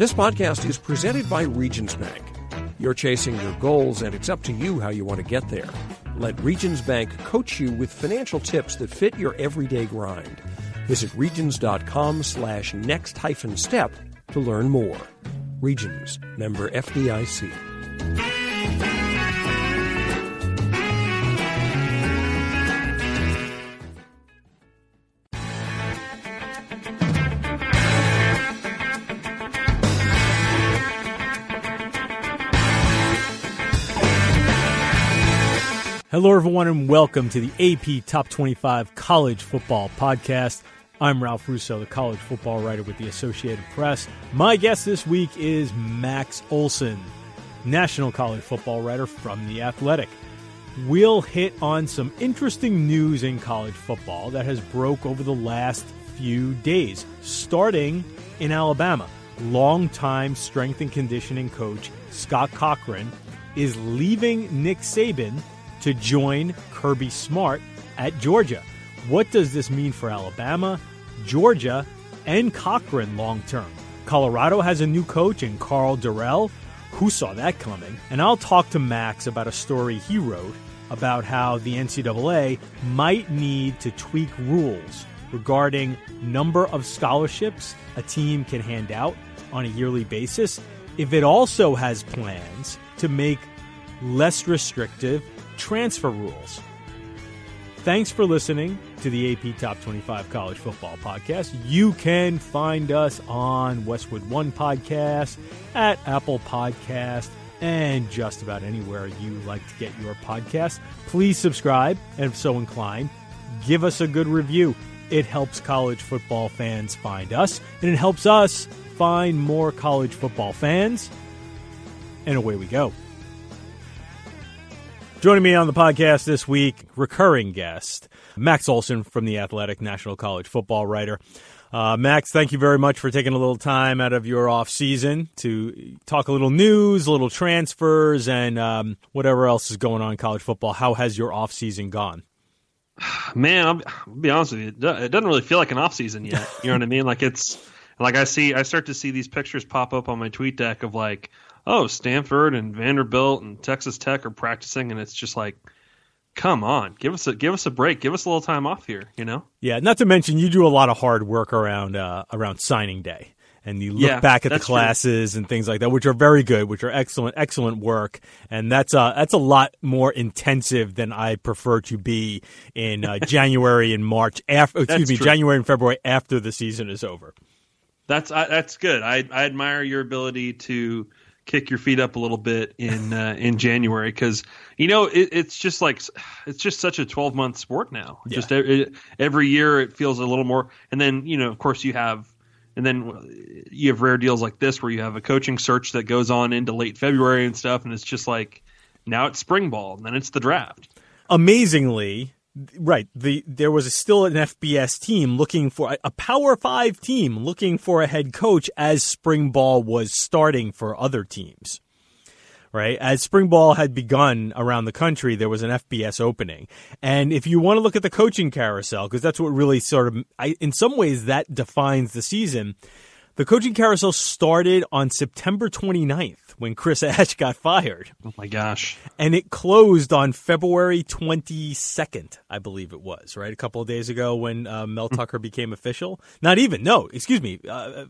This podcast is presented by Regions Bank. You're chasing your goals, and it's up to you how you want to get there. Let Regions Bank coach you with financial tips that fit your everyday grind. Visit regions.com slash next hyphen step to learn more. Regions, member FDIC. Hello, everyone, and welcome to the AP Top 25 College Football Podcast. I'm Ralph Russo, the college football writer with the Associated Press. My guest this week is Max Olson, national college football writer from The Athletic. We'll hit on some interesting news in college football that has broke over the last few days, starting in Alabama. Longtime strength and conditioning coach Scott Cochran is leaving Nick Saban to join Kirby Smart at Georgia. What does this mean for Alabama, Georgia, and Cochran long term? Colorado has a new coach in Karl Dorrell. Who saw that coming? And I'll talk to Max about a story he wrote about how the NCAA might need to tweak rules regarding number of scholarships a team can hand out on a yearly basis if it also has plans to make less restrictive transfer rules. Thanks for listening to the AP Top 25 College Football Podcast. You can find us on Westwood One Podcast, at Apple Podcast, and just about anywhere you like to get your podcast. Please subscribe, and if so inclined, give us a good review. It helps college football fans find us, and it helps us find more college football fans. And away we go. Joining me on the podcast this week, recurring guest, Max Olson from The Athletic, National College Football writer. Uh, Max, thank you very much for taking a little time out of your off season to talk a little news, a little transfers, and um, whatever else is going on in college football. How has your off season gone? Man, I'll, be honest with you. It doesn't really feel like an off season yet. You know what I mean? Like it's like I see, I start to see these pictures pop up on my TweetDeck of like oh, Stanford and Vanderbilt and Texas Tech are practicing, and it's just like, come on, give us a give us a break, give us a little time off here, you know? Yeah, not to mention you do a lot of hard work around uh, around signing day. And you look Yeah, back at the that's true. classes and things like that, which are very good, which are excellent, excellent work, and that's uh, that's a lot more intensive than I prefer to be in uh, January and March. After, excuse That's me, true. January and February after the season is over. That's I, that's good. I I admire your ability to kick your feet up a little bit in uh, in January because you know it, it's just like it's just such a 12 month sport now. Yeah. Just e- it, every year it feels a little more, and then you know of course you have. And then you have rare deals like this where you have a coaching search that goes on into late February and stuff, and it's just like now it's spring ball, and then it's the draft. amazingly right. The there was still an FBS team looking for a power 5 team looking for a head coach as spring ball was starting for other teams. Right? As spring ball had begun around the country there was an FBS opening. And if you want to look at the coaching carousel because that's what really sort of I, in some ways that defines the season the coaching carousel started on September 29th when Chris Ash got fired Oh my gosh! and it closed on February 22nd, I believe it was, right? A couple of days ago when uh, Mel Tucker became official. Not even, no, excuse me, uh, uh,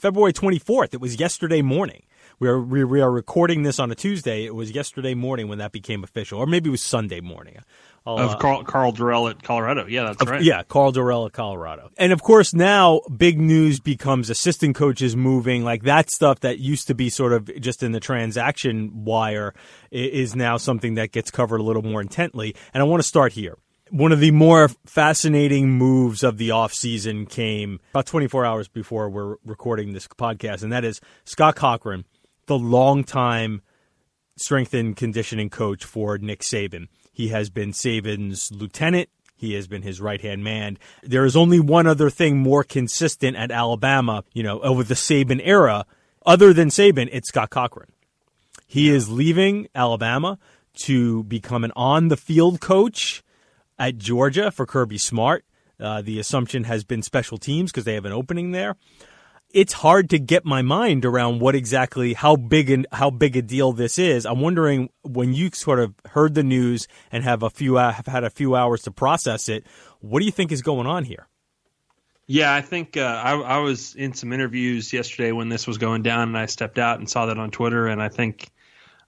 February 24th. It was yesterday morning. We are, we, we are recording this on a Tuesday. It was yesterday morning when that became official, or maybe it was Sunday morning. I'll, Of uh, Karl Karl Dorrell at Colorado, yeah, that's right. yeah, Karl Dorrell at Colorado. And of course, now big news becomes assistant coaches moving. Like that stuff that used to be sort of just in the transaction wire is now something that gets covered a little more intently. And I want to start here. One of the more fascinating moves of the offseason came about 24 hours before we're recording this podcast, and that is Scott Cochran, the longtime strength and conditioning coach for Nick Saban. He has been Saban's lieutenant. He has been his right hand man. There is only one other thing more consistent at Alabama, you know, over the Saban era, other than Saban, it's Scott Cochran. He is leaving Alabama to become an on the field coach at Georgia for Kirby Smart. Uh, the assumption has been special teams because they have an opening there it's hard to get my mind around what exactly how big and how big a deal this is. I'm wondering when you sort of heard the news and have a few have had a few hours to process it. What do you think is going on here? Yeah, I think uh, I, I was in some interviews yesterday when this was going down, and I stepped out and saw that on Twitter, and I think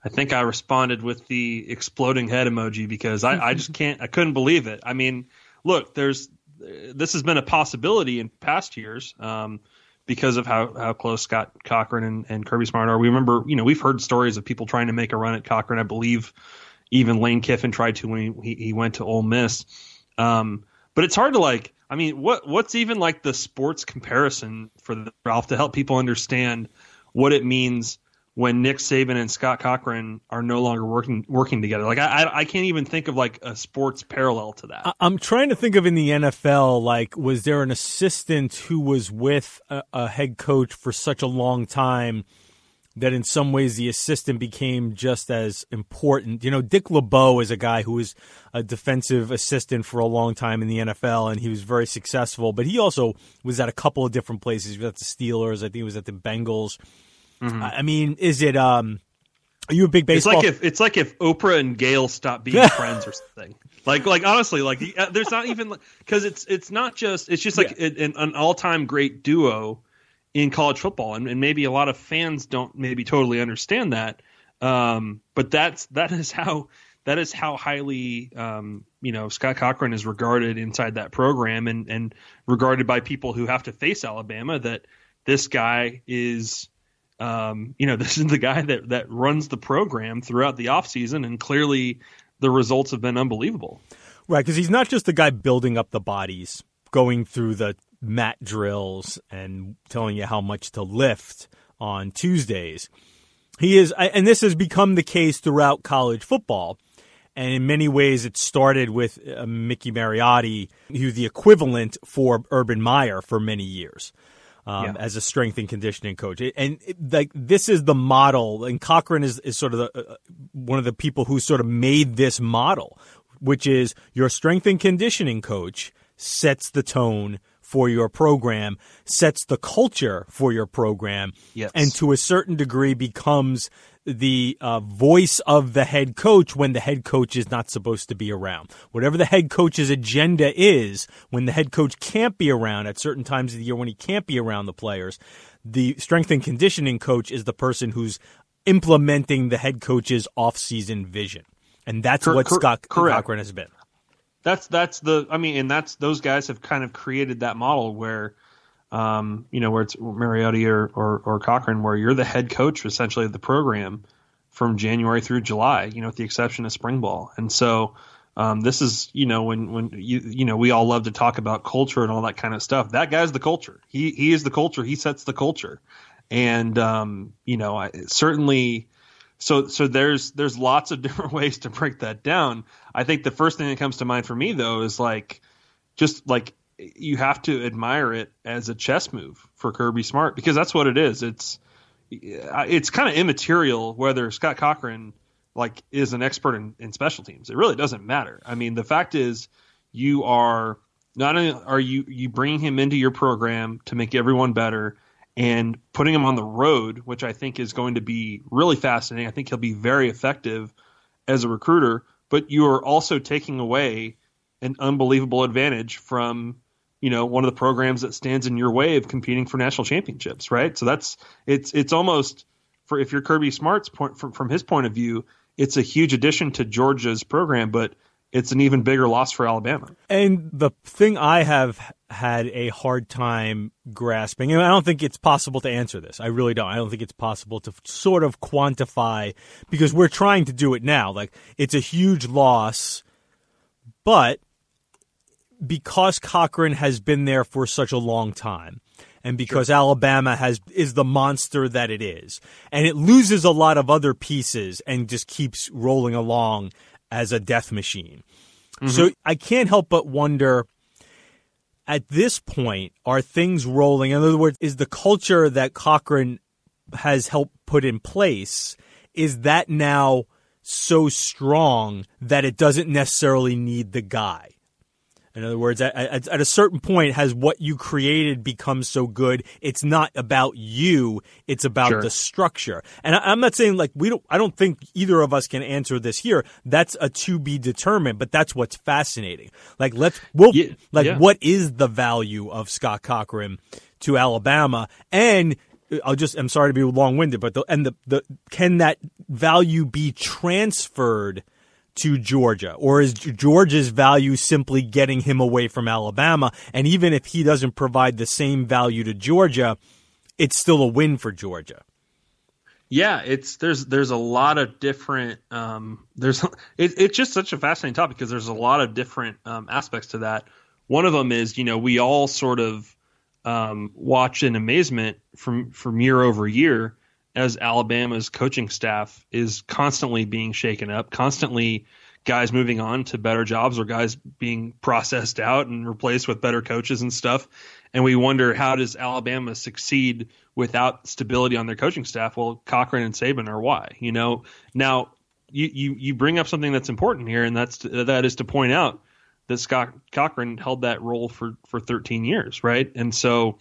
I think I responded with the exploding head emoji because I, I just can't I couldn't believe it. I mean, look, there's this has been a possibility in past years. Um, because of how, how close Scott Cochran and, and Kirby Smart are. We remember, you know, we've heard stories of people trying to make a run at Cochran. I believe even Lane Kiffin tried to when he, he went to Ole Miss. Um, but it's hard to like. I mean, what what's even like the sports comparison for the Ralph to help people understand what it means when Nick Saban and Scott Cochran are no longer working working together. Like I I can't even think of like a sports parallel to that. I'm trying to think of in the NFL like was there an assistant who was with a, a head coach for such a long time that in some ways the assistant became just as important. You know, Dick LeBeau is a guy who was a defensive assistant for a long time in the NFL, and he was very successful. But he also was at a couple of different places. He was at the Steelers. I think he was at the Bengals. Mm-hmm. I mean, is it? Um, are you a big baseball? It's like if it's like if Oprah and Gayle stopped being friends or something. Like, like honestly, like uh, there's not even because it's it's not just it's just like yeah. an, an all time great duo in college football, and, and, maybe a lot of fans don't maybe totally understand that. Um, but that's that is how that is how highly um, you know Scott Cochran is regarded inside that program, and and regarded by people who have to face Alabama. That this guy is um, you know, this is the guy that that runs the program throughout the offseason, and clearly the results have been unbelievable. Right, because he's not just the guy building up the bodies, going through the mat drills and telling you how much to lift on Tuesdays. He is, and this has become the case throughout college football. And in many ways, it started with uh, Mickey Marotti, who the equivalent for Urban Meyer for many years um, yeah. as a strength and conditioning coach. And like this is the model, and Cochran is, is sort of the, uh, one of the people who sort of made this model, which is your strength and conditioning coach sets the tone for your program, sets the culture for your program, yes. and to a certain degree becomes the uh, voice of the head coach when the head coach is not supposed to be around. Whatever the head coach's agenda is, when the head coach can't be around at certain times of the year when he can't be around the players, the strength and conditioning coach is the person who's implementing the head coach's off-season vision. And that's cor- what Scott correct. Cochran has been. That's that's the I mean, and that's those guys have kind of created that model where um, you know, where it's Marotti or, or, or Cochran, where you're the head coach essentially of the program from January through July, you know, with the exception of spring ball. And so um, this is, you know, when when you you know we all love to talk about culture and all that kind of stuff. That guy's the culture. He he is the culture. He sets the culture. And um, you know, I, certainly. So so there's there's lots of different ways to break that down. I think the first thing that comes to mind for me though is like just like you have to admire it as a chess move for Kirby Smart because that's what it is. It's uh, it's kind of immaterial whether Scott Cochran like is an expert in, in special teams. It really doesn't matter. I mean, the fact is you are not only are you you bringing him into your program to make everyone better and putting him on the road, which I think is going to be really fascinating. I think he'll be very effective as a recruiter, but you are also taking away an unbelievable advantage from you know one of the programs that stands in your way of competing for national championships, right? So that's it's it's almost for if you're Kirby Smart's point from, from his point of view, it's a huge addition to Georgia's program, but it's an even bigger loss for Alabama. And the thing I have had a hard time grasping, and I don't think it's possible to answer this. I really don't. I don't think it's possible to sort of quantify because we're trying to do it now. Like it's a huge loss, but because Cochran has been there for such a long time and because sure. Alabama has is the monster that it is and it loses a lot of other pieces and just keeps rolling along as a death machine. Mm-hmm. So I can't help but wonder at this point are things rolling? In other words is the culture that Cochran has helped put in place is that now so strong that it doesn't necessarily need the guy In other words, at, at, at, a certain point, has what you created become so good? It's not about you; it's about sure. the structure. And I, am not saying like we don't. I don't think either of us can answer this here. That's a to be determined. But that's what's fascinating. Like let's we'll yeah, like yeah. what is the value of Scott Cochran to Alabama and. Uh, I'll just. I'm sorry to be long winded, but the, and the, the can that value be transferred to Georgia? Or is Georgia's value simply getting him away from Alabama? And even if he doesn't provide the same value to Georgia, it's still a win for Georgia. Yeah, it's there's there's a lot of different um, there's it, it's just such a fascinating topic because there's a lot of different um, aspects to that. One of them is you know we all sort of um, watch in amazement from from year over year as Alabama's coaching staff is constantly being shaken up, constantly guys moving on to better jobs or guys being processed out and replaced with better coaches and stuff. And we wonder how does Alabama succeed without stability on their coaching staff? Well, Cochran and Saban are why. You know, now you you, you bring up something that's important here, and that's to, that is to point out that Scott Cochran held that role for for 13 years, right? And so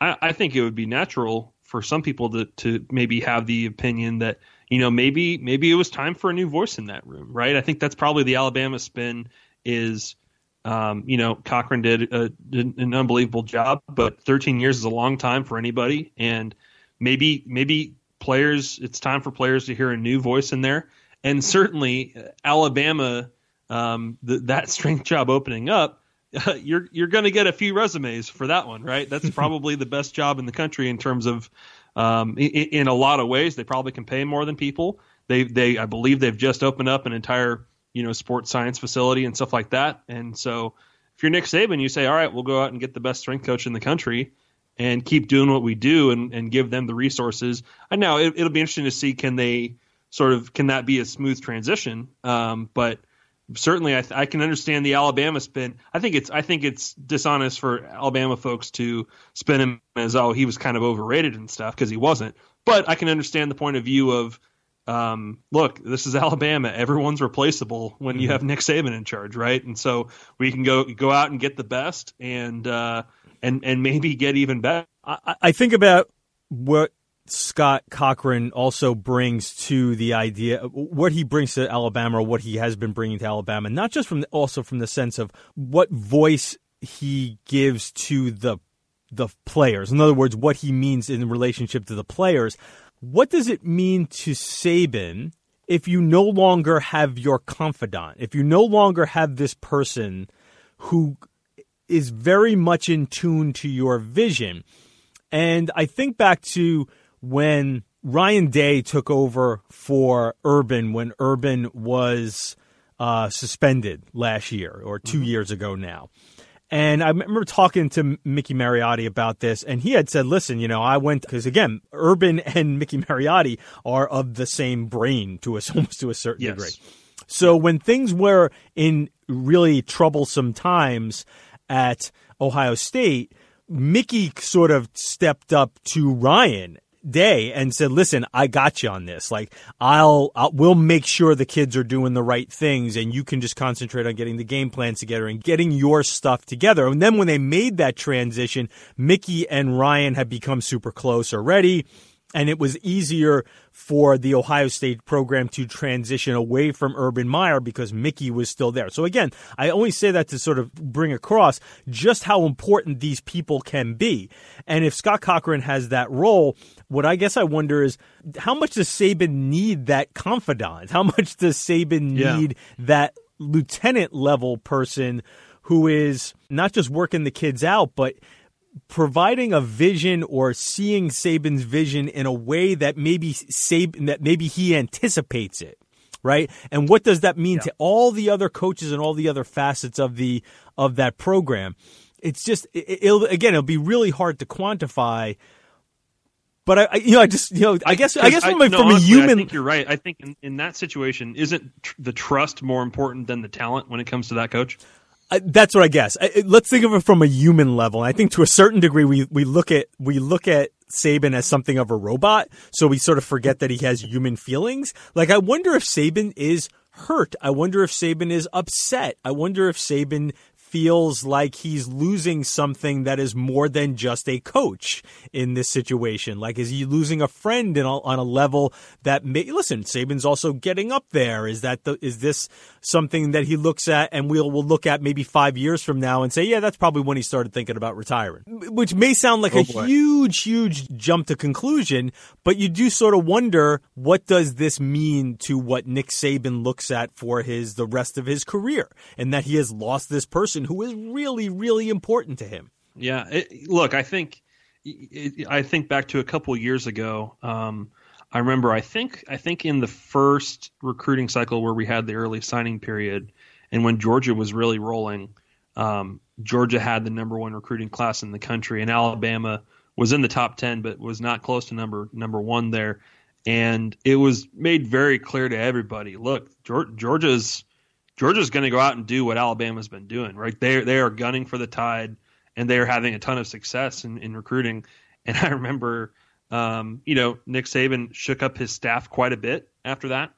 I, I think it would be natural for some people to to maybe have the opinion that you know maybe maybe it was time for a new voice in that room, right? I think that's probably the Alabama spin is. Um, you know, Cochran did, a, did an unbelievable job, but 13 years is a long time for anybody, and maybe maybe players, it's time for players to hear a new voice in there, and certainly Alabama, um, the, that strength job opening up you're you're going to get a few resumes for that one, right? That's probably the best job in the country in terms of, um, in, in, a lot of ways. They probably can pay more than people. They they I believe they've just opened up an entire you know sports science facility and stuff like that. And so if you're Nick Saban, you say, all right, we'll go out and get the best strength coach in the country and keep doing what we do and, and give them the resources. I know it, will be interesting to see can they sort of can that be a smooth transition, um, but certainly I, th- I, can understand the Alabama spin. I think it's I think it's dishonest for Alabama folks to spin him as oh he was kind of overrated and stuff because he wasn't. But I can understand the point of view of um, look, this is Alabama. Everyone's replaceable when you mm-hmm. have Nick Saban in charge, right? And so we can go go out and get the best and uh, and and maybe get even better. I, I think about what Scott Cochran also brings to the idea what he brings to Alabama or what he has been bringing to Alabama, not just from the, also from the sense of what voice he gives to the the players. In other words, what he means in relationship to the players. What does it mean to Saban if you no longer have your confidant? If you no longer have this person who is very much in tune to your vision? And I think back to when Ryan Day took over for Urban when Urban was uh, suspended last year or 2 mm-hmm. years ago now. And I remember talking to Mickey Marotti about this, and he had said, "Listen, you know, I went because again, Urban and Mickey Mariotti are of the same brain to us, almost to a certain yes. degree. So when things were in really troublesome times at Ohio State, Mickey sort of stepped up to Ryan day and said, "Listen, I got you on this. Like, I'll, I'll, we'll make sure the kids are doing the right things, and you can just concentrate on getting the game plans together and getting your stuff together." And then when they made that transition, Mickey and Ryan had become super close already and it was easier for the Ohio State program to transition away from Urban Meyer because Mickey was still there. So again, I only say that to sort of bring across just how important these people can be. And if Scott Cochran has that role, what I guess I wonder is how much does Saban need that confidant? How much does Saban yeah. need that lieutenant level person who is not just working the kids out, but providing a vision or seeing Saban's vision in a way that maybe Saban that maybe he anticipates it, right? And what does that mean yeah. to all the other coaches and all the other facets of the of that program? It's just it, will again it'll be really hard to quantify. But I, you know, I just, you know, I guess, I guess from, I, a, no, from honestly, a human. I think you're right. I think in, in that situation, isn't tr- the trust more important than the talent when it comes to that coach? That's what I guess. let's think of it from a human level. I think to a certain degree, we, we look at we look at Saban as something of a robot, so we sort of forget that he has human feelings. Like I wonder if Saban is hurt. I wonder if Saban is upset. I wonder if Saban feels like he's losing something that is more than just a coach in this situation. Like, is he losing a friend a, on a level that may, listen, Saban's also getting up there. Is that the, is this something that he looks at and we'll, we'll look at maybe five years from now and say, yeah, that's probably when he started thinking about retiring, which may sound like oh, a boy. huge, huge jump to conclusion, but you do sort of wonder what does this mean to what Nick Saban looks at for his, the rest of his career and that he has lost this person who is really, really important to him. Yeah. It, look, I think, I think back to a couple years ago. Um, I remember I think I think in the first recruiting cycle where we had the early signing period, and when Georgia was really rolling, um, Georgia had the number one recruiting class in the country, and Alabama was in the top ten, but was not close to number number one there. And it was made very clear to everybody: look, Georgia's Georgia's going to go out and do what Alabama's been doing. Right? They they are gunning for the tide, and they are having a ton of success in, in recruiting. And I remember um, you know, Nick Saban shook up his staff quite a bit after that.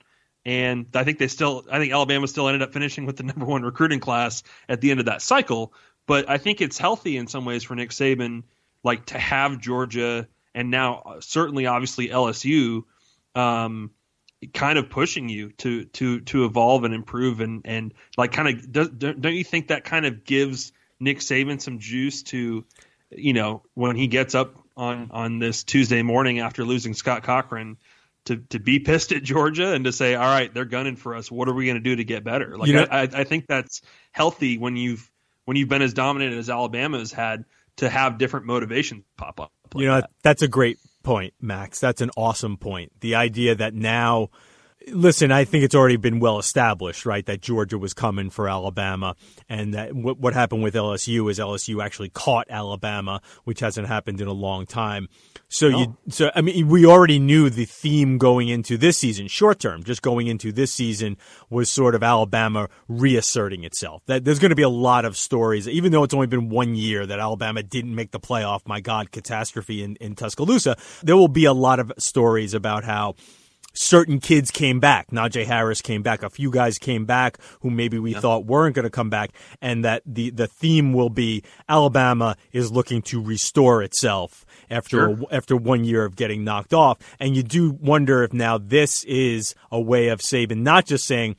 And I think they still, I think Alabama still ended up finishing with the number one recruiting class at the end of that cycle. But I think it's healthy in some ways for Nick Saban, like to have Georgia and now uh, certainly, obviously LSU, um, kind of pushing you to to to evolve and improve and and like kind of does, don't you think that kind of gives Nick Saban some juice to, you know, when he gets up on on this Tuesday morning after losing Scott Cochran to to be pissed at Georgia and to say, all right, they're gunning for us. What are we going to do to get better? Like you know, I, I think that's healthy when you've when you've been as dominant as Alabama has had to have different motivations pop up. Like you know, that. that's a great point, Max. That's an awesome point. The idea that now Listen, I think it's already been well established, right, that Georgia was coming for Alabama, and that what, what happened with LSU is LSU actually caught Alabama, which hasn't happened in a long time. So no. you, oh. so I mean, we already knew the theme going into this season, short term, just going into this season was sort of Alabama reasserting itself. That there's going to be a lot of stories, even though it's only been one year that Alabama didn't make the playoff. My God, catastrophe in, in Tuscaloosa. There will be a lot of stories about how certain kids came back. Najee Harris came back. A few guys came back who maybe we yeah. thought weren't going to come back, and that the the theme will be Alabama is looking to restore itself after sure. a, after one year of getting knocked off. And you do wonder if now this is a way of Saban not just saying.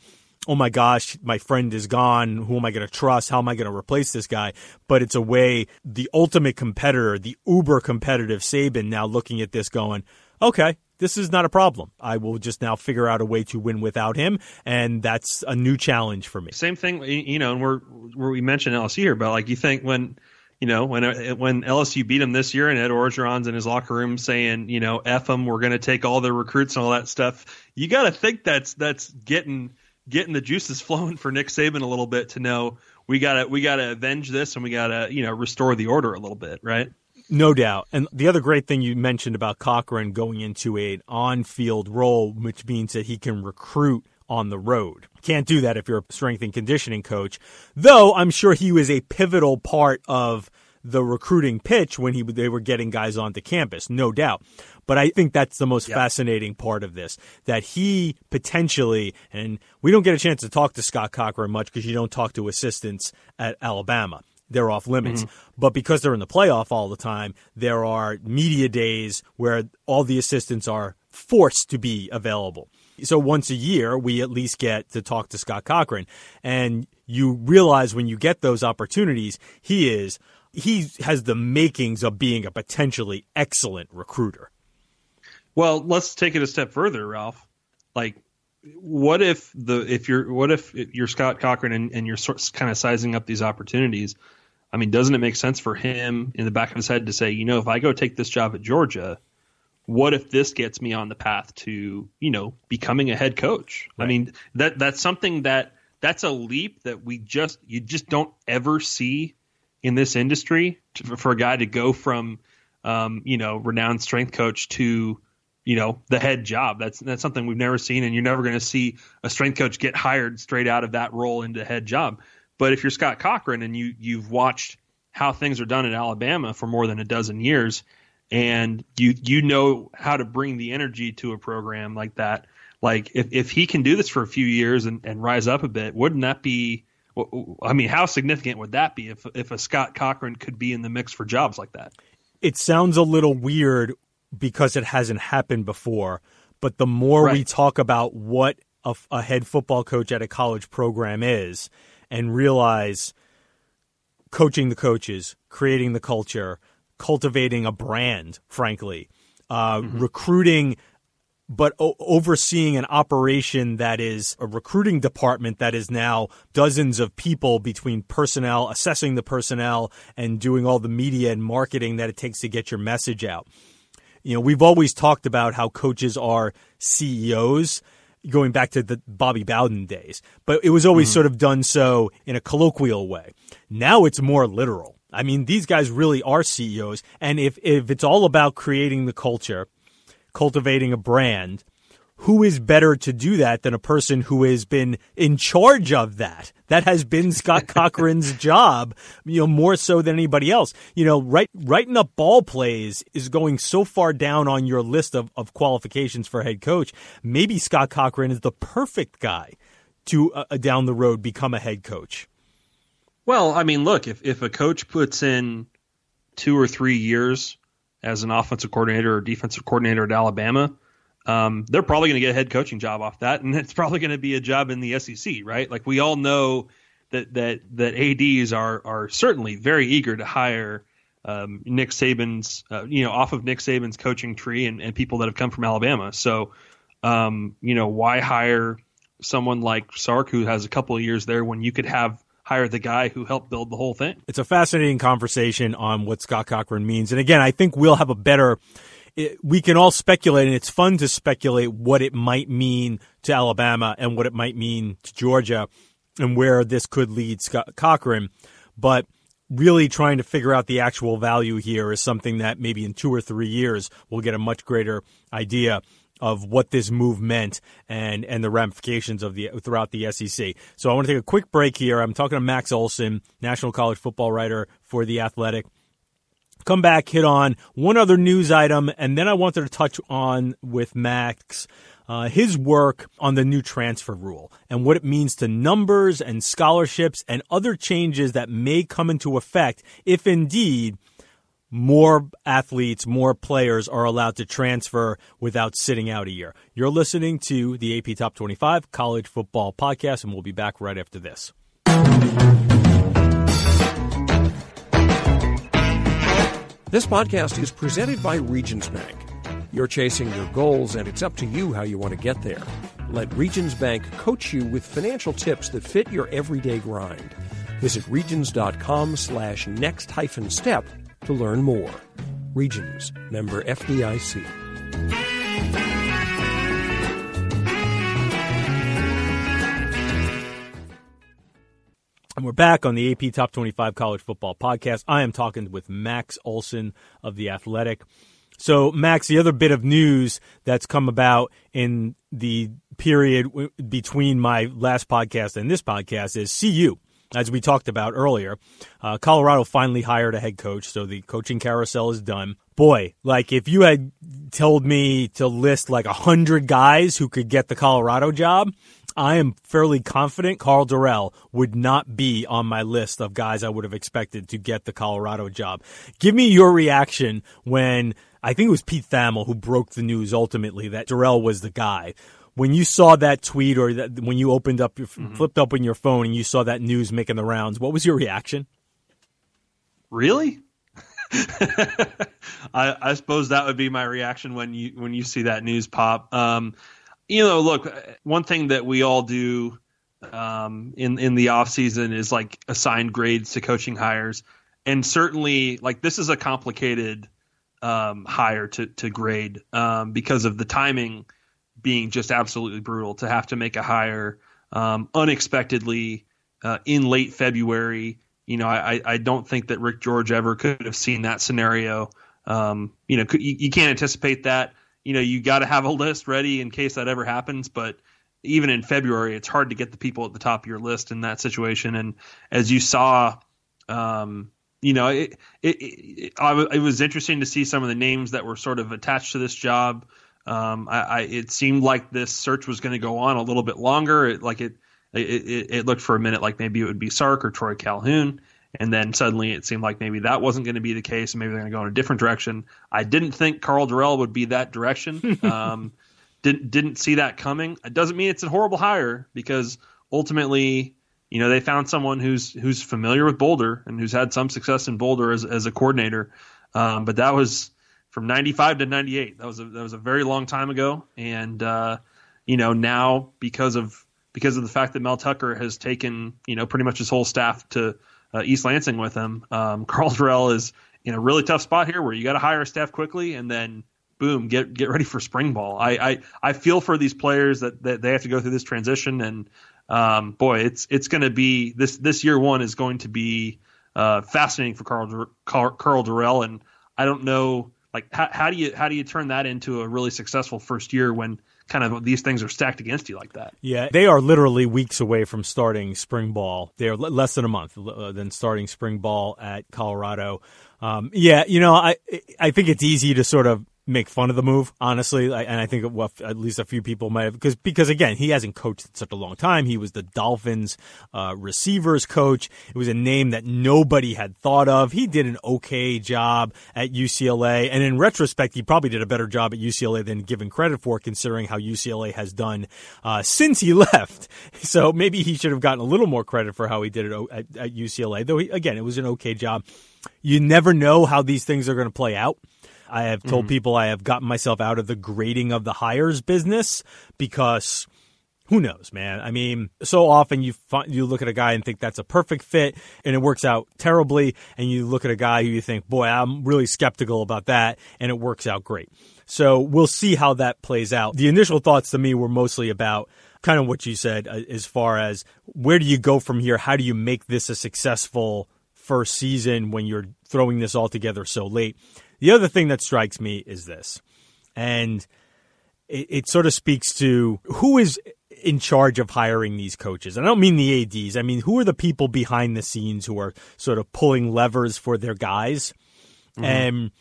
Oh my gosh, my friend is gone. Who am I going to trust? How am I going to replace this guy? But it's a way the ultimate competitor, the uber competitive Saban now looking at this going, okay, this is not a problem. I will just now figure out a way to win without him, and that's a new challenge for me. Same thing, you know, and we're, we're we mentioned LSU here, but like you think when you know when when LSU beat him this year, and Ed Orgeron's in his locker room saying, you know, "F them, we're going to take all their recruits and all that stuff." You got to think that's that's getting getting the juices flowing for Nick Saban a little bit to know we got to we got to avenge this and we got to you know restore the order a little bit, right? No doubt. And the other great thing you mentioned about Cochran going into an on field role, which means that he can recruit on the road. Can't do that if you're a strength and conditioning coach, though I'm sure he was a pivotal part of the recruiting pitch when he they were getting guys onto campus, no doubt. But I think that's the most yep. fascinating part of this that he potentially, and we don't get a chance to talk to Scott Cochran much because you don't talk to assistants at Alabama they're off limits. Mm-hmm. But because they're in the playoff all the time, there are media days where all the assistants are forced to be available. So once a year, we at least get to talk to Scott Cochran. And you realize when you get those opportunities, he is he has the makings of being a potentially excellent recruiter. Well, let's take it a step further, Ralph. Like what if the if you're what if you're Scott Cochran and, and you're sort kind of sizing up these opportunities? I mean, doesn't it make sense for him in the back of his head to say, you know, if I go take this job at Georgia, what if this gets me on the path to, you know, becoming a head coach? Right. I mean, that that's something that that's a leap that we just you just don't ever see in this industry to, for a guy to go from, um, you know, renowned strength coach to you know the head job. That's that's something we've never seen, and you're never going to see a strength coach get hired straight out of that role into head job. But if you're Scott Cochran and you you've watched how things are done in Alabama for more than a dozen years, and you you know how to bring the energy to a program like that. Like if, if he can do this for a few years and, and rise up a bit, wouldn't that be I mean, how significant would that be if if a Scott Cochran could be in the mix for jobs like that? It sounds a little weird because it hasn't happened before, but the more right. we talk about what a, a head football coach at a college program is, and realize coaching the coaches, creating the culture, cultivating a brand, frankly, uh, mm-hmm. recruiting but o- overseeing an operation that is a recruiting department that is now dozens of people between personnel, assessing the personnel, and doing all the media and marketing that it takes to get your message out. You know, we've always talked about how coaches are CEOs going back to the Bobby Bowden days, but it was always mm-hmm. sort of done so in a colloquial way. Now it's more literal. I mean, these guys really are CEOs. And if, if it's all about creating the culture cultivating a brand, who is better to do that than a person who has been in charge of that? That has been Scott Cochran's job, you know, more so than anybody else. You know, right, writing up ball plays is going so far down on your list of, of qualifications for head coach. Maybe Scott Cochran is the perfect guy to uh, uh down the road become a head coach. Well, I mean, look, if, if a coach puts in two or three years as an offensive coordinator or defensive coordinator at Alabama, um, they're probably going to get a head coaching job off that, and it's probably going to be a job in the SEC, right? Like we all know that that that ADs are are certainly very eager to hire um, Nick Saban's, uh, you know, off of Nick Saban's coaching tree and, and people that have come from Alabama. So, um, you know, why hire someone like Sark who has a couple of years there when you could have hire the guy who helped build the whole thing. It's a fascinating conversation on what Scott Cochran means. And again, I think we'll have a better it, we can all speculate, and it's fun to speculate what it might mean to Alabama and what it might mean to Georgia and where this could lead Scott Cochran. But really trying to figure out the actual value here is something that maybe in two or three years we'll get a much greater idea of what this move meant and and the ramifications of the throughout the SEC. So I want to take a quick break here. I'm talking to Max Olson, national college football writer for the Athletic. Come back, hit on one other news item, and then I wanted to touch on with Max uh, his work on the new transfer rule and what it means to numbers and scholarships and other changes that may come into effect if indeed more athletes, more players are allowed to transfer without sitting out a year. You're listening to the AP Top 25 College Football Podcast, and we'll be back right after this. This podcast is presented by Regions Bank. You're chasing your goals, and it's up to you how you want to get there. Let Regions Bank coach you with financial tips that fit your everyday grind. Visit regions.com slash next hyphen step to learn more. Regions, member FDIC. And we're back on the AP Top 25 College Football Podcast. I am talking with Max Olson of The Athletic. So, Max, the other bit of news that's come about in the period between my last podcast and this podcast is CU as we talked about earlier, uh, Colorado finally hired a head coach, so the coaching carousel is done. Boy, like if you had told me to list like a hundred guys who could get the Colorado job, I am fairly confident Karl Dorrell would not be on my list of guys I would have expected to get the Colorado job. Give me your reaction when I think it was Pete Thamel who broke the news ultimately that Dorrell was the guy when you saw that tweet or that, when you opened up, your, mm-hmm. flipped up in your phone and you saw that news making the rounds, what was your reaction? Really? I, I, suppose that would be my reaction when you when you see that news pop. Um, you know, look, one thing that we all do um, in in the off season is like assign grades to coaching hires, and certainly like this is a complicated um, hire to to grade um, because of the timing being just absolutely brutal to have to make a hire um, unexpectedly uh, in late February. You know, I, I don't think that Rick George ever could have seen that scenario. Um, you know, you, you can't anticipate that. You know, you got to have a list ready in case that ever happens. But even in February, it's hard to get the people at the top of your list in that situation. And as you saw, um, you know, it, it, it, it, was interesting to see some of the names that were sort of attached to this job. Um, I, I, it seemed like this search was going to go on a little bit longer. It, like it, it, it, it looked for a minute like maybe it would be Sark or Troy Calhoun. And then suddenly it seemed like maybe that wasn't going to be the case, and maybe they're going to go in a different direction. I didn't think Karl Dorrell would be that direction. um, didn't didn't see that coming. It doesn't mean it's a horrible hire because ultimately, you know, they found someone who's who's familiar with Boulder and who's had some success in Boulder as as a coordinator. Um, but that was from '95 to '98. That was a that was a very long time ago, and uh, you know now because of because of the fact that Mel Tucker has taken you know pretty much his whole staff to uh, East Lansing with him. Um, Karl Dorrell is in a really tough spot here where you got to hire staff quickly and then boom, get get ready for spring ball. I I, I feel for these players that, that they have to go through this transition and um, boy, it's it's going to be this this year one is going to be uh, fascinating for Karl Karl, Karl Dorrell and I don't know like how, how do you how do you turn that into a really successful first year when kind of these things are stacked against you like that. Yeah, they are literally weeks away from starting spring ball. They're less than a month uh, than starting spring ball at Colorado. Um, yeah, you know, I I think it's easy to sort of make fun of the move, honestly. And I think well, at least a few people might have because because again, he hasn't coached in such a long time. He was the Dolphins uh, receivers coach. It was a name that nobody had thought of. He did an okay job at UCLA, and in retrospect, he probably did a better job at UCLA than given credit for, considering how UCLA has done uh, since he left. So maybe he should have gotten a little more credit for how he did it at, at UCLA. Though he, again, it was an okay job. You never know how these things are going to play out. I have told mm-hmm. people I have gotten myself out of the grading of the hires business because who knows, man? I mean, so often you find, you look at a guy and think that's a perfect fit, and it works out terribly. And you look at a guy who you think, boy, I'm really skeptical about that, and it works out great. So we'll see how that plays out. The initial thoughts to me were mostly about kind of what you said, uh, as far as where do you go from here? How do you make this a successful first season when you're throwing this all together so late? The other thing that strikes me is this, and it, it sort of speaks to who is in charge of hiring these coaches. And I don't mean the ADs. I mean, who are the people behind the scenes who are sort of pulling levers for their guys? Mm-hmm. And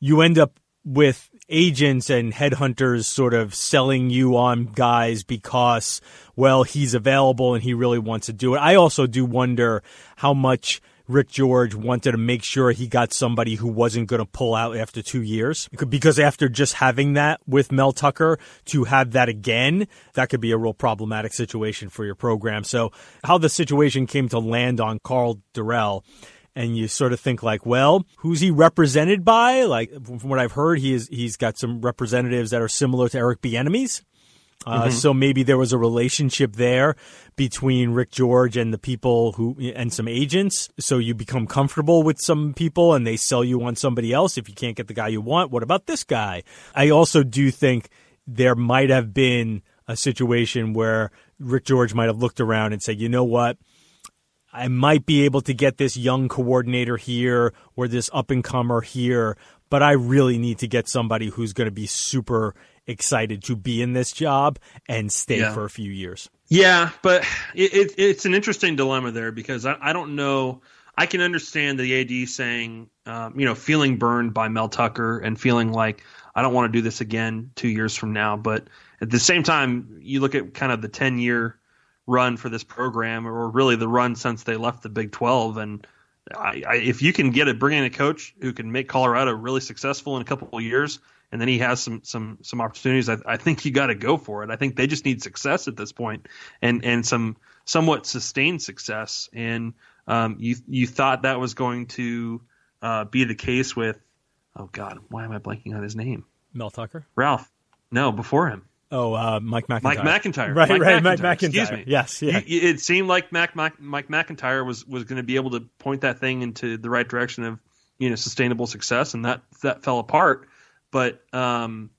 you end up with agents and headhunters sort of selling you on guys because, well, he's available and he really wants to do it. I also do wonder how much – Rick George wanted to make sure he got somebody who wasn't going to pull out after two years. Because after just having that with Mel Tucker, to have that again, that could be a real problematic situation for your program. So, how the situation came to land on Karl Dorrell and you sort of think like, well, who's he represented by? Like from what I've heard, he is he's got some representatives that are similar to Eric Bieniemy's. Uh, mm-hmm. So maybe there was a relationship there between Rick George and the people who and some agents. So you become comfortable with some people and they sell you on somebody else. If you can't get the guy you want, what about this guy? I also do think there might have been a situation where Rick George might have looked around and said, you know what? I might be able to get this young coordinator here or this up and comer here, but I really need to get somebody who's going to be super excited to be in this job and stay yeah. for a few years. Yeah, but it, it, it's an interesting dilemma there because I, I, don't know. I can understand the AD saying, um, you know, feeling burned by Mel Tucker and feeling like I don't want to do this again two years from now. But at the same time, you look at kind of the 10 year run for this program, or really the run since they left the Big 12. And I, I, if you can get it, bring in a coach who can make Colorado really successful in a couple of years, and then he has some some some opportunities. I, I think you got to go for it. I think they just need success at this point, and and some somewhat sustained success. And um, you you thought that was going to uh, be the case with oh god, why am I blanking on his name? Mel Tucker, Ralph. No, before him. Oh, uh, Mike MacIntyre. Mike MacIntyre. Right, Mike right. Mike MacIntyre. Excuse me. Yes, yeah. it seemed like Mac, Mac, Mike MacIntyre was was going to be able to point that thing into the right direction of you know sustainable success, and that that fell apart. But um,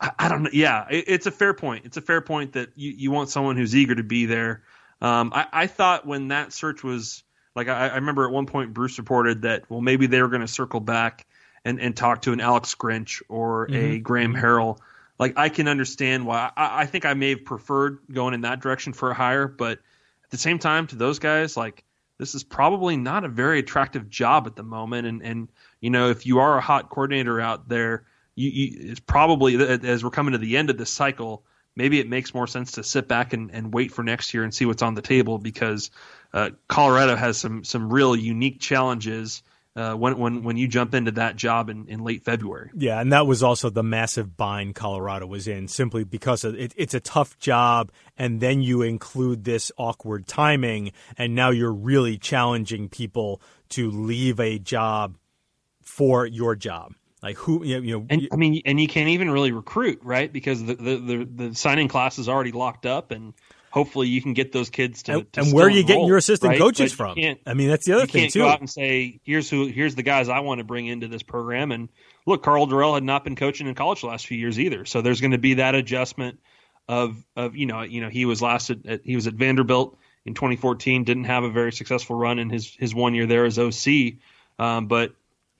I, I, don't know. Yeah, it, it's a fair point. It's a fair point that you, you want someone who's eager to be there. Um, I, I, thought when that search was like, I, I, remember at one point Bruce reported that well maybe they were going to circle back and, and talk to an Alex Grinch or mm-hmm. a Graham Harrell. Like I can understand why. I, I think I may have preferred going in that direction for a hire, but at the same time, to those guys, like this is probably not a very attractive job at the moment. And and you know if you are a hot coordinator out there you, you, it's probably as we're coming to the end of this cycle, maybe it makes more sense to sit back and, and wait for next year and see what's on the table because uh, Colorado has some some real unique challenges uh, when when when you jump into that job in, in late February. Yeah, and that was also the massive bind Colorado was in, simply because of it, it's a tough job, and then you include this awkward timing, and now you're really challenging people to leave a job for your job. Like who you know, and I mean, and you can't even really recruit, right? Because the the the, the signing class is already locked up, and hopefully you can get those kids to. And, to and where are you enroll, getting your assistant right? coaches from? I mean, that's the other thing. you thing can't too. go out and say, "Here's who, here's the guys I want to bring into this program." And look, Karl Dorrell had not been coaching in college the last few years either, so there's going to be that adjustment of of you know you know he was last at, at he was at Vanderbilt in 2014, didn't have a very successful run in his his one year there as OC, um, but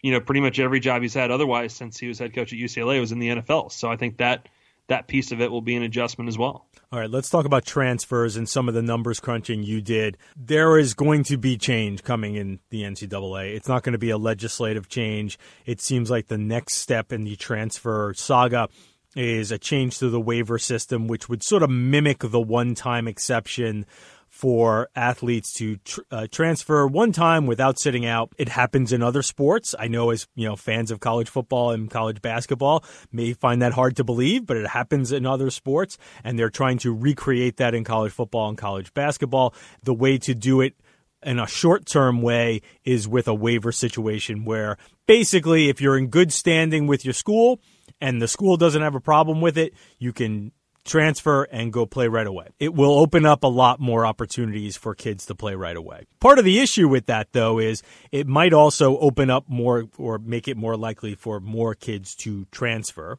you know pretty much every job he's had otherwise since he was head coach at UCLA was in the NFL. So I think that that piece of it will be an adjustment as well. All right, let's talk about transfers and some of the numbers crunching you did. There is going to be change coming in the NCAA. It's not going to be a legislative change. It seems like the next step in the transfer saga is a change to the waiver system, which would sort of mimic the one time exception for athletes to tr- uh, transfer one time without sitting out. It happens in other sports. I know as, you know, fans of college football and college basketball may find that hard to believe, but it happens in other sports and they're trying to recreate that in college football and college basketball. The way to do it in a short term way is with a waiver situation where basically if you're in good standing with your school and the school doesn't have a problem with it, you can transfer and go play right away. It will open up a lot more opportunities for kids to play right away. Part of the issue with that though is it might also open up more or make it more likely for more kids to transfer.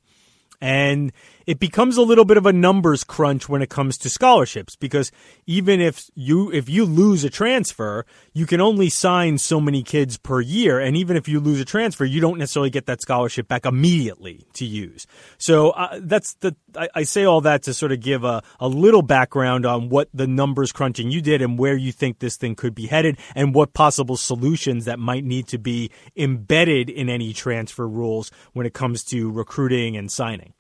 And it becomes a little bit of a numbers crunch when it comes to scholarships because even if you if you lose a transfer, you can only sign so many kids per year and even if you lose a transfer, you don't necessarily get that scholarship back immediately to use. So uh, that's the I, I say all that to sort of give a, a little background on what the numbers crunching you did and where you think this thing could be headed and what possible solutions that might need to be embedded in any transfer rules when it comes to recruiting and signing.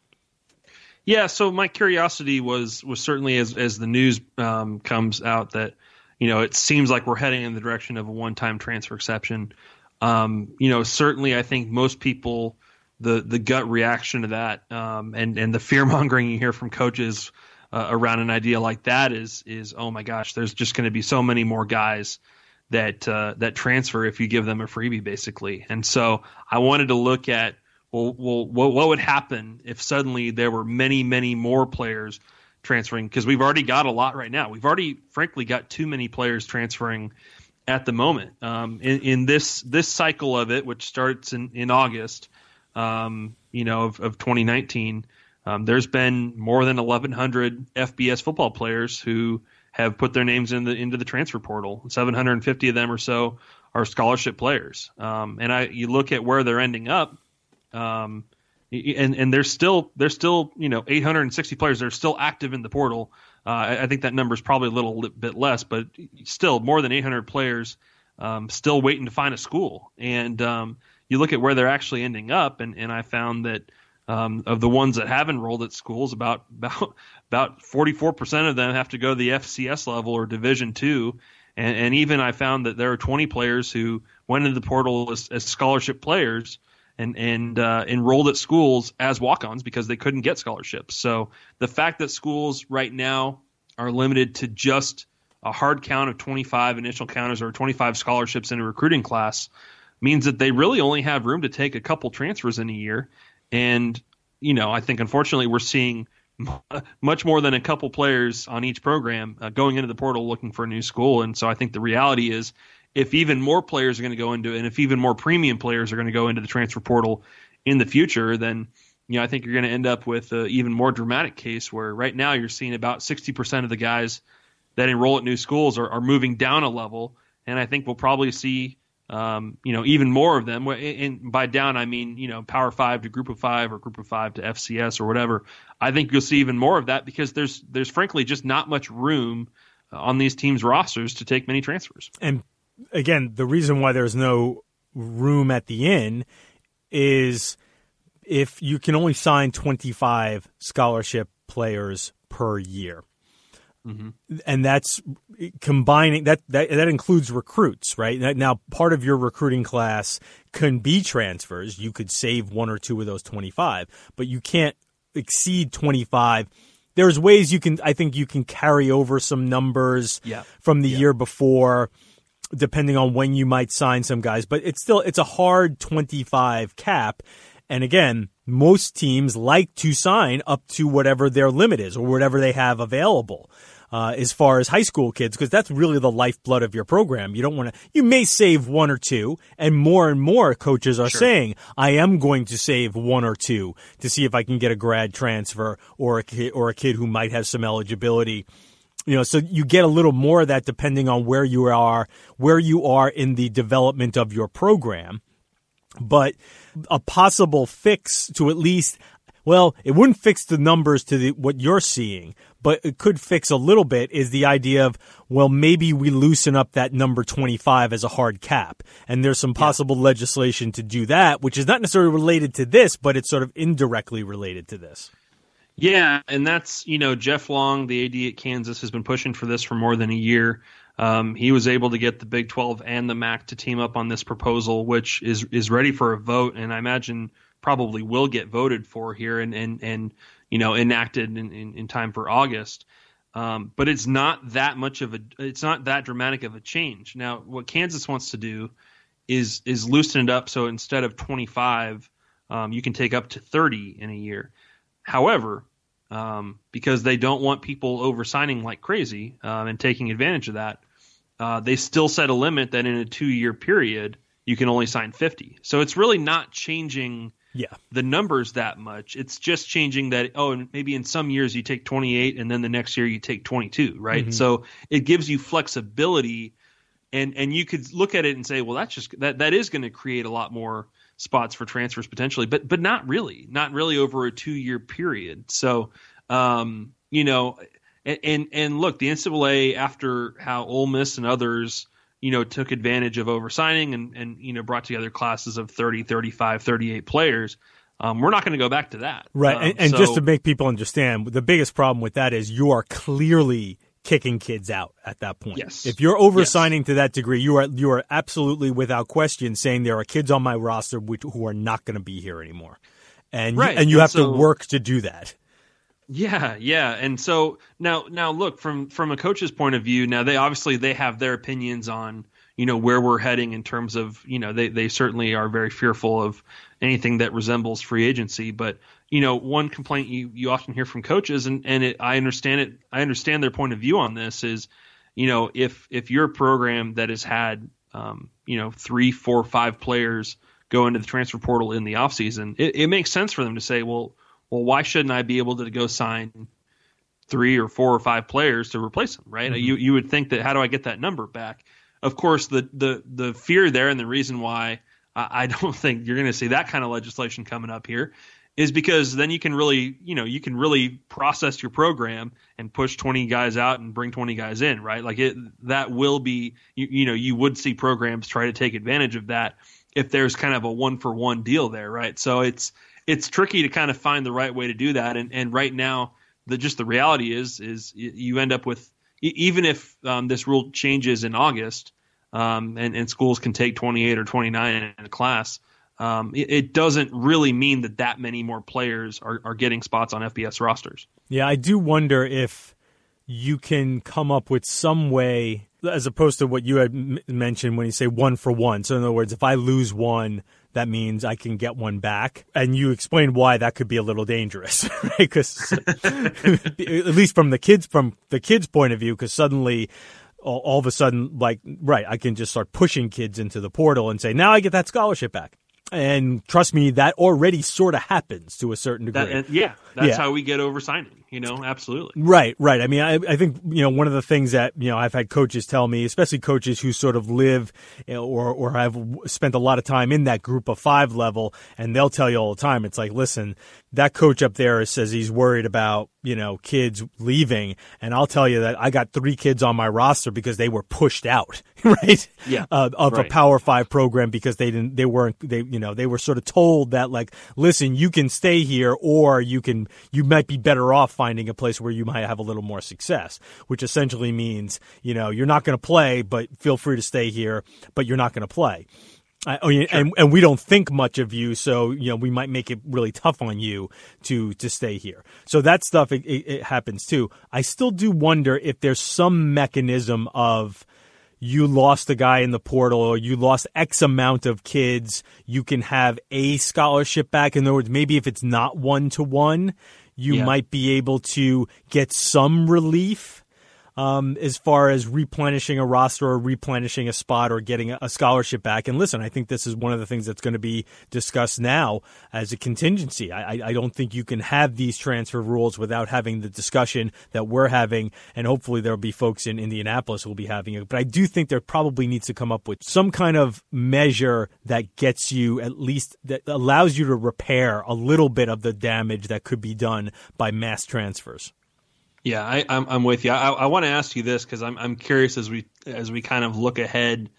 Yeah, so my curiosity was was certainly as as the news um, comes out that you know it seems like we're heading in the direction of a one time transfer exception. Um, you know, certainly I think most people the the gut reaction to that um, and and the fear mongering you hear from coaches uh, around an idea like that is is oh my gosh, there's just going to be so many more guys that uh, that transfer if you give them a freebie basically. And so I wanted to look at well, well what, what would happen if suddenly there were many, many more players transferring? Because we've already got a lot right now. We've already, frankly, got too many players transferring at the moment. Um, in, in this this cycle of it, which starts in in August, um, you know, of, of 2019, um, there's been more than 1,100 FBS football players who have put their names in the into the transfer portal. 750 of them or so are scholarship players. Um, and I, you look at where they're ending up, um, and and there's still there's still you know 860 players that are still active in the portal. Uh, I, I think that number is probably a little bit less, but still more than 800 players um, still waiting to find a school. And um, you look at where they're actually ending up, and, and I found that um, of the ones that have enrolled at schools, about about about 44% of them have to go to the FCS level or Division two. And, and even I found that there are 20 players who went into the portal as, as scholarship players and and uh, enrolled at schools as walk-ons because they couldn't get scholarships. So the fact that schools right now are limited to just a hard count of 25 initial counters or 25 scholarships in a recruiting class means that they really only have room to take a couple transfers in a year. And you know, I think unfortunately we're seeing much more than a couple players on each program uh, going into the portal looking for a new school. And so I think the reality is if even more players are going to go into and if even more premium players are going to go into the transfer portal in the future, then you know I think you're going to end up with an even more dramatic case where right now you're seeing about 60% of the guys that enroll at new schools are, are moving down a level, and I think we'll probably see um, you know even more of them. And by down I mean you know Power Five to Group of Five or Group of Five to FCS or whatever. I think you'll see even more of that because there's there's frankly just not much room on these teams' rosters to take many transfers. And again, the reason why there's no room at the inn is if you can only sign 25 scholarship players per year. Mm-hmm. And that's combining that, that that includes recruits, right? Now, part of your recruiting class can be transfers. You could save one or two of those 25, but you can't exceed 25 there's ways you can I think you can carry over some numbers yeah. from the yeah. year before depending on when you might sign some guys but it's still it's a hard 25 cap and again most teams like to sign up to whatever their limit is or whatever they have available uh, as far as high school kids because that's really the lifeblood of your program. You don't want to. You may save one or two, and more and more coaches are sure. saying, "I am going to save one or two to see if I can get a grad transfer or a kid or a kid who might have some eligibility." You know, so you get a little more of that depending on where you are, where you are in the development of your program. But a possible fix to at least well, it wouldn't fix the numbers to the, what you're seeing, but it could fix a little bit is the idea of, well, maybe we loosen up that number 25 as a hard cap. And there's some possible yeah. legislation to do that, which is not necessarily related to this, but it's sort of indirectly related to this. Yeah, and that's, you know, Jeff Long, the AD at Kansas, has been pushing for this for more than a year. Um, he was able to get the Big 12 and the MAC to team up on this proposal, which is is ready for a vote, and I imagine probably will get voted for here and and and you know enacted in, in, in time for August. Um, but it's not that much of a it's not that dramatic of a change. Now, what Kansas wants to do is is loosen it up so instead of 25, um, you can take up to 30 in a year. However, um, because they don't want people over signing like crazy um, and taking advantage of that, uh, they still set a limit that in a two year period you can only sign 50. So it's really not changing yeah the numbers that much it's just changing that oh and maybe in some years you take 28 and then the next year you take 22 right mm-hmm. so it gives you flexibility and and you could look at it and say well that's just that that is going to create a lot more spots for transfers potentially but but not really not really over a 2 year period so um you know and, and and look the NCAA after how Ole Miss and others you know, took advantage of oversigning and, and you know, brought together classes of 30, 35, 38 players. Um, we're not going to go back to that. Right. Um, and, and so, just to make people understand, the biggest problem with that is you are clearly kicking kids out at that point. Yes. If you're oversigning yes. to that degree, you are you are absolutely without question saying there are kids on my roster which, who are not going to be here anymore. And right. you, and you and have so, to work to do that. Yeah, yeah. And so now now look from from a coach's point of view, now they obviously they have their opinions on, you know, where we're heading in terms of, you know, they they certainly are very fearful of anything that resembles free agency, but you know, one complaint you, you often hear from coaches and and it, I understand it I understand their point of view on this is, you know, if if you're a program that has had um, you know, three, four, five players go into the transfer portal in the offseason, it, it makes sense for them to say, well, well, why shouldn't I be able to go sign three or four or five players to replace them, right? Mm-hmm. You you would think that how do I get that number back? Of course, the the the fear there and the reason why I, I don't think you're going to see that kind of legislation coming up here is because then you can really you know you can really process your program and push 20 guys out and bring 20 guys in, right? Like it that will be you, you know you would see programs try to take advantage of that if there's kind of a one for one deal there, right? So it's it's tricky to kind of find the right way to do that. And and right now, the just the reality is is you end up with even if um, this rule changes in August, um, and and schools can take 28 or 29 in a class. Um, it, it, doesn't really mean that that many more players are, are getting spots on FBS rosters. Yeah, I do wonder if you can come up with some way, as opposed to what you had m- mentioned when you say one for one. So, in other words, if I lose one, that means I can get one back. And you explained why that could be a little dangerous? Because at least from the kids from the kids' point of view, because suddenly all, of a sudden, like right, I can just start pushing kids into the portal and say, now I get that scholarship back. And trust me, that already sort of happens to a certain degree. That, yeah, that's yeah. how we get over signing. You know, absolutely. Right, right. I mean, I, I think you know one of the things that you know I've had coaches tell me, especially coaches who sort of live or or have spent a lot of time in that group of five level, and they'll tell you all the time. It's like, listen, that coach up there says he's worried about you know kids leaving, and I'll tell you that I got three kids on my roster because they were pushed out, right? Yeah, uh, of right. a Power Five program because they didn't, they weren't, they you know they were sort of told that like, listen, you can stay here or you can, you might be better off finding a place where you might have a little more success, which essentially means, you know, you're not going to play, but feel free to stay here, but you're not going to play. I, oh, yeah, sure. and and we don't think much of you, so you know we might make it really tough on you to to stay here. So that stuff it, it, it happens too. I still do wonder if there's some mechanism of you lost a guy in the portal or you lost X amount of kids, you can have a scholarship back. In other words, maybe if it's not one to one, you yeah. might be able to get some relief um, as far as replenishing a roster or replenishing a spot or getting a scholarship back. And listen, I think this is one of the things that's going to be discussed now as a contingency. I, I don't think you can have these transfer rules without having the discussion that we're having, and hopefully there'll be folks in Indianapolis who will be having it. But I do think there probably needs to come up with some kind of measure that gets you at least that allows you to repair a little bit of the damage that could be done by mass transfers. Yeah, I, am I'm, I'm with you. I, I want to ask you this because I'm I'm curious as we as we kind of look ahead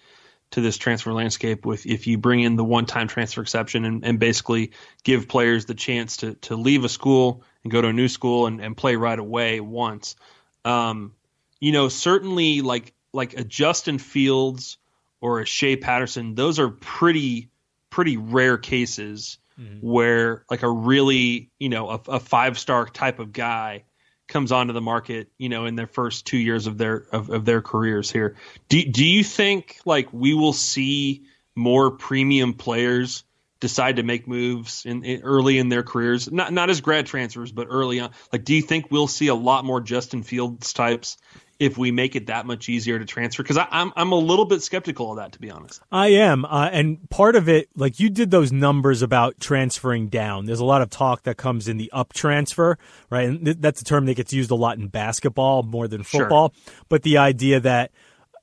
to this transfer landscape with if you bring in the one time transfer exception and, and basically give players the chance to to leave a school and go to a new school and, and play right away once. Um, you know, certainly like like a Justin Fields or a Shea Patterson, those are pretty pretty rare cases mm-hmm. where like a really you know a, a five star type of guy comes onto the market, you know, in their first two years of their of, of their careers here. Do do you think like we will see more premium players decide to make moves in, in, early in their careers? Not not as grad transfers, but early on. Like, do you think we'll see a lot more Justin Fields types if we make it that much easier to transfer? Because I'm I'm a little bit skeptical of that, to be honest. I am, uh, and part of it, like you did those numbers about transferring down. There's a lot of talk that comes in the up transfer, right? And th- that's a term that gets used a lot in basketball more than football. Sure. But the idea that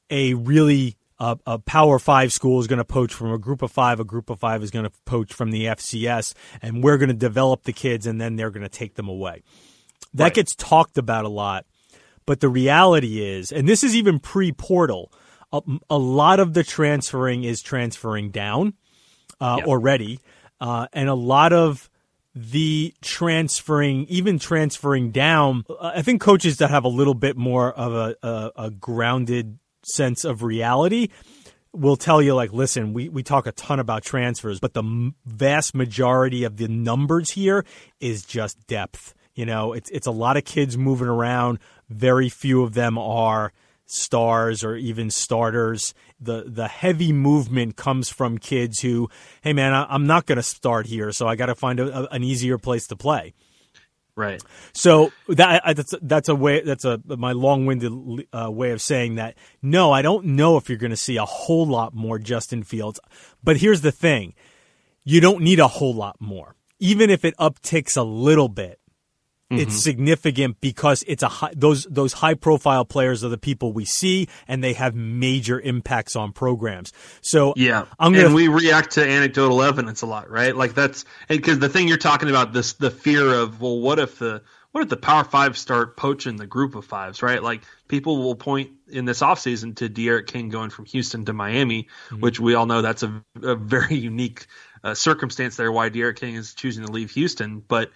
a really uh, a Power Five school is going to poach from a group of five. A group of five is going to poach from the FCS, and we're going to develop the kids, and then they're going to take them away. That right. gets talked about a lot but the reality is, and this is even pre portal, a, a, lot of the transferring is transferring down uh, yep. already. Uh, and a lot of the transferring, even transferring down, I think coaches that have a little bit more of a, a, a grounded sense of reality will tell you like listen we, we talk a ton about transfers but the vast majority of the numbers here is just depth you know it's it's a lot of kids moving around very few of them are stars or even starters. The the heavy movement comes from kids who, hey man, I, am not going to start here, so I got to find a, a, an easier place to play. Right. So that that's that's a way that's a my long-winded uh, way of saying that. No, I don't know if you're going to see a whole lot more Justin Fields, but here's the thing: you don't need a whole lot more. Even if it upticks a little bit, Mm-hmm. It's significant because it's a high, those those high profile players are the people we see, and they have major impacts on programs. So yeah, I'm gonna, and we react to anecdotal evidence a lot, right? Like that's because the thing you're talking about this the fear of well, what if the what if the Power Five start poaching the group of fives, right? Like people will point in this offseason to D'Eriq King going from Houston to Miami, mm-hmm. which we all know that's a, a very unique uh, circumstance there why D'Eriq King is choosing to leave Houston, but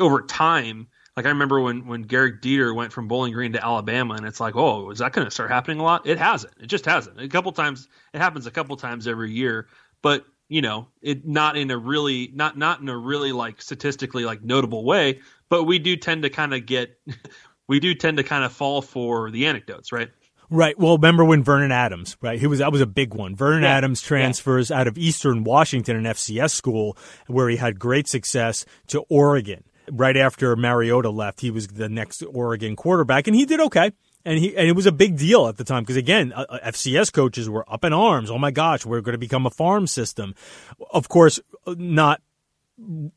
over time, like I remember when when Gehrig Dieter went from Bowling Green to Alabama, and it's like, oh, is that going to start happening a lot? It hasn't. It just hasn't. A couple times, it happens a couple times every year, but you know, it not in a really not not in a really like statistically like notable way. But we do tend to kind of get, we do tend to kind of fall for the anecdotes, right? Right. Well, remember when Vernon Adams, right? He was that was a big one. Vernon yeah. Adams transfers yeah. out of Eastern Washington, an FCS school where he had great success, to Oregon. Right after Mariota left, he was the next Oregon quarterback, and he did okay. And he and it was a big deal at the time because again, uh, uh FCS coaches were up in arms. Oh my gosh, we're going to become a farm system. Of course, not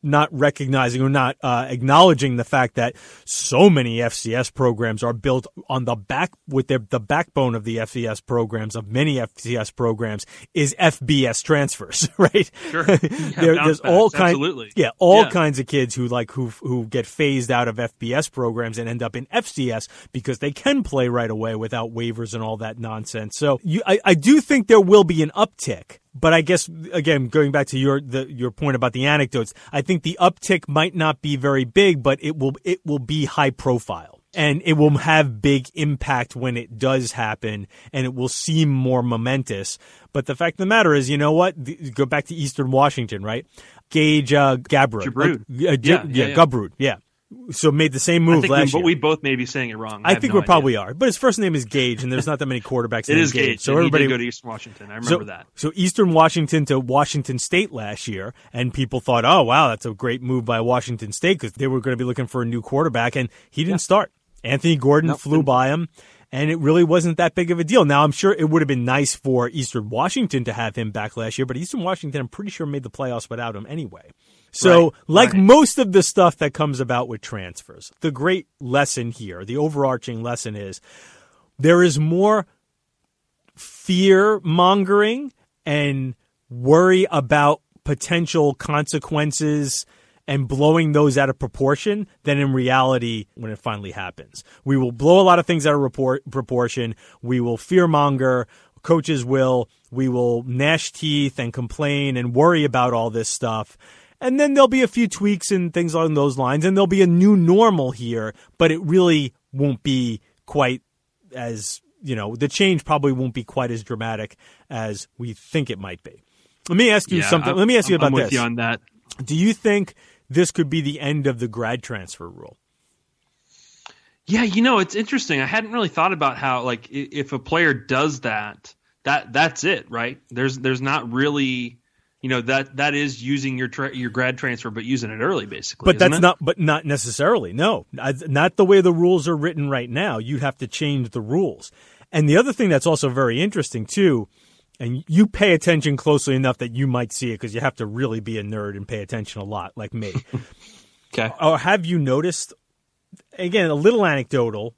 not recognizing or not uh, acknowledging the fact that so many FCS programs are built on the back with their, the backbone of the FCS programs of many FCS programs is FBS transfers, right? Sure. Yeah, there, there's all kinds, yeah, all yeah. kinds of kids who like who who get phased out of FBS programs and end up in FCS because they can play right away without waivers and all that nonsense. So you, I, I do think there will be an uptick but I guess again, going back to your the, your point about the anecdotes, I think the uptick might not be very big, but it will it will be high profile and it will have big impact when it does happen and it will seem more momentous. But the fact of the matter is, you know what? The, go back to Eastern Washington, right? Gage uh, Gubrud. Jabrud. Uh, yeah, Yeah, yeah, yeah, Gubrud, yeah. So made the same I move last we, year. but we both may be saying it wrong. I, have think no we probably are. But his first name is Gage, and there's not that many quarterbacks It is Gage. So and everybody go to Eastern Washington. I remember so, that. So Eastern Washington to Washington State last year, and people thought, "Oh, wow, that's a great move by Washington State because they were going to be looking for a new quarterback," and he didn't start. Anthony Gordon Nope, flew by him, and it really wasn't that big of a deal. Now, I'm sure it would have been nice for Eastern Washington to have him back last year, but Eastern Washington, I'm pretty sure, made the playoffs without him anyway. So, Right, like right. most of the stuff that comes about with transfers, the great lesson here, the overarching lesson is there is more fear mongering and worry about potential consequences and blowing those out of proportion than in reality when it finally happens. We will blow a lot of things out of report, proportion. We will fear monger. Coaches will. We will gnash teeth and complain and worry about all this stuff. And then there'll be a few tweaks and things along those lines, and there'll be a new normal here, but it really won't be quite as you know the change probably won't be quite as dramatic as we think it might be. Let me ask you Yeah, something. I'm- Let me ask you about I'm with this. you on that. Do you think this could be the end of the grad transfer rule? Yeah, you know, it's interesting. I hadn't really thought about how like if a player does that, that that's it, right? There's there's not really, you know, that that is using your tra- your grad transfer, but using it early, basically. But that's it? not. But not necessarily. No, not the way the rules are written right now. You'd have to change the rules. And the other thing that's also very interesting too, and you pay attention closely enough that you might see it because you have to really be a nerd and pay attention a lot, like me. okay. or have you noticed again a little anecdotal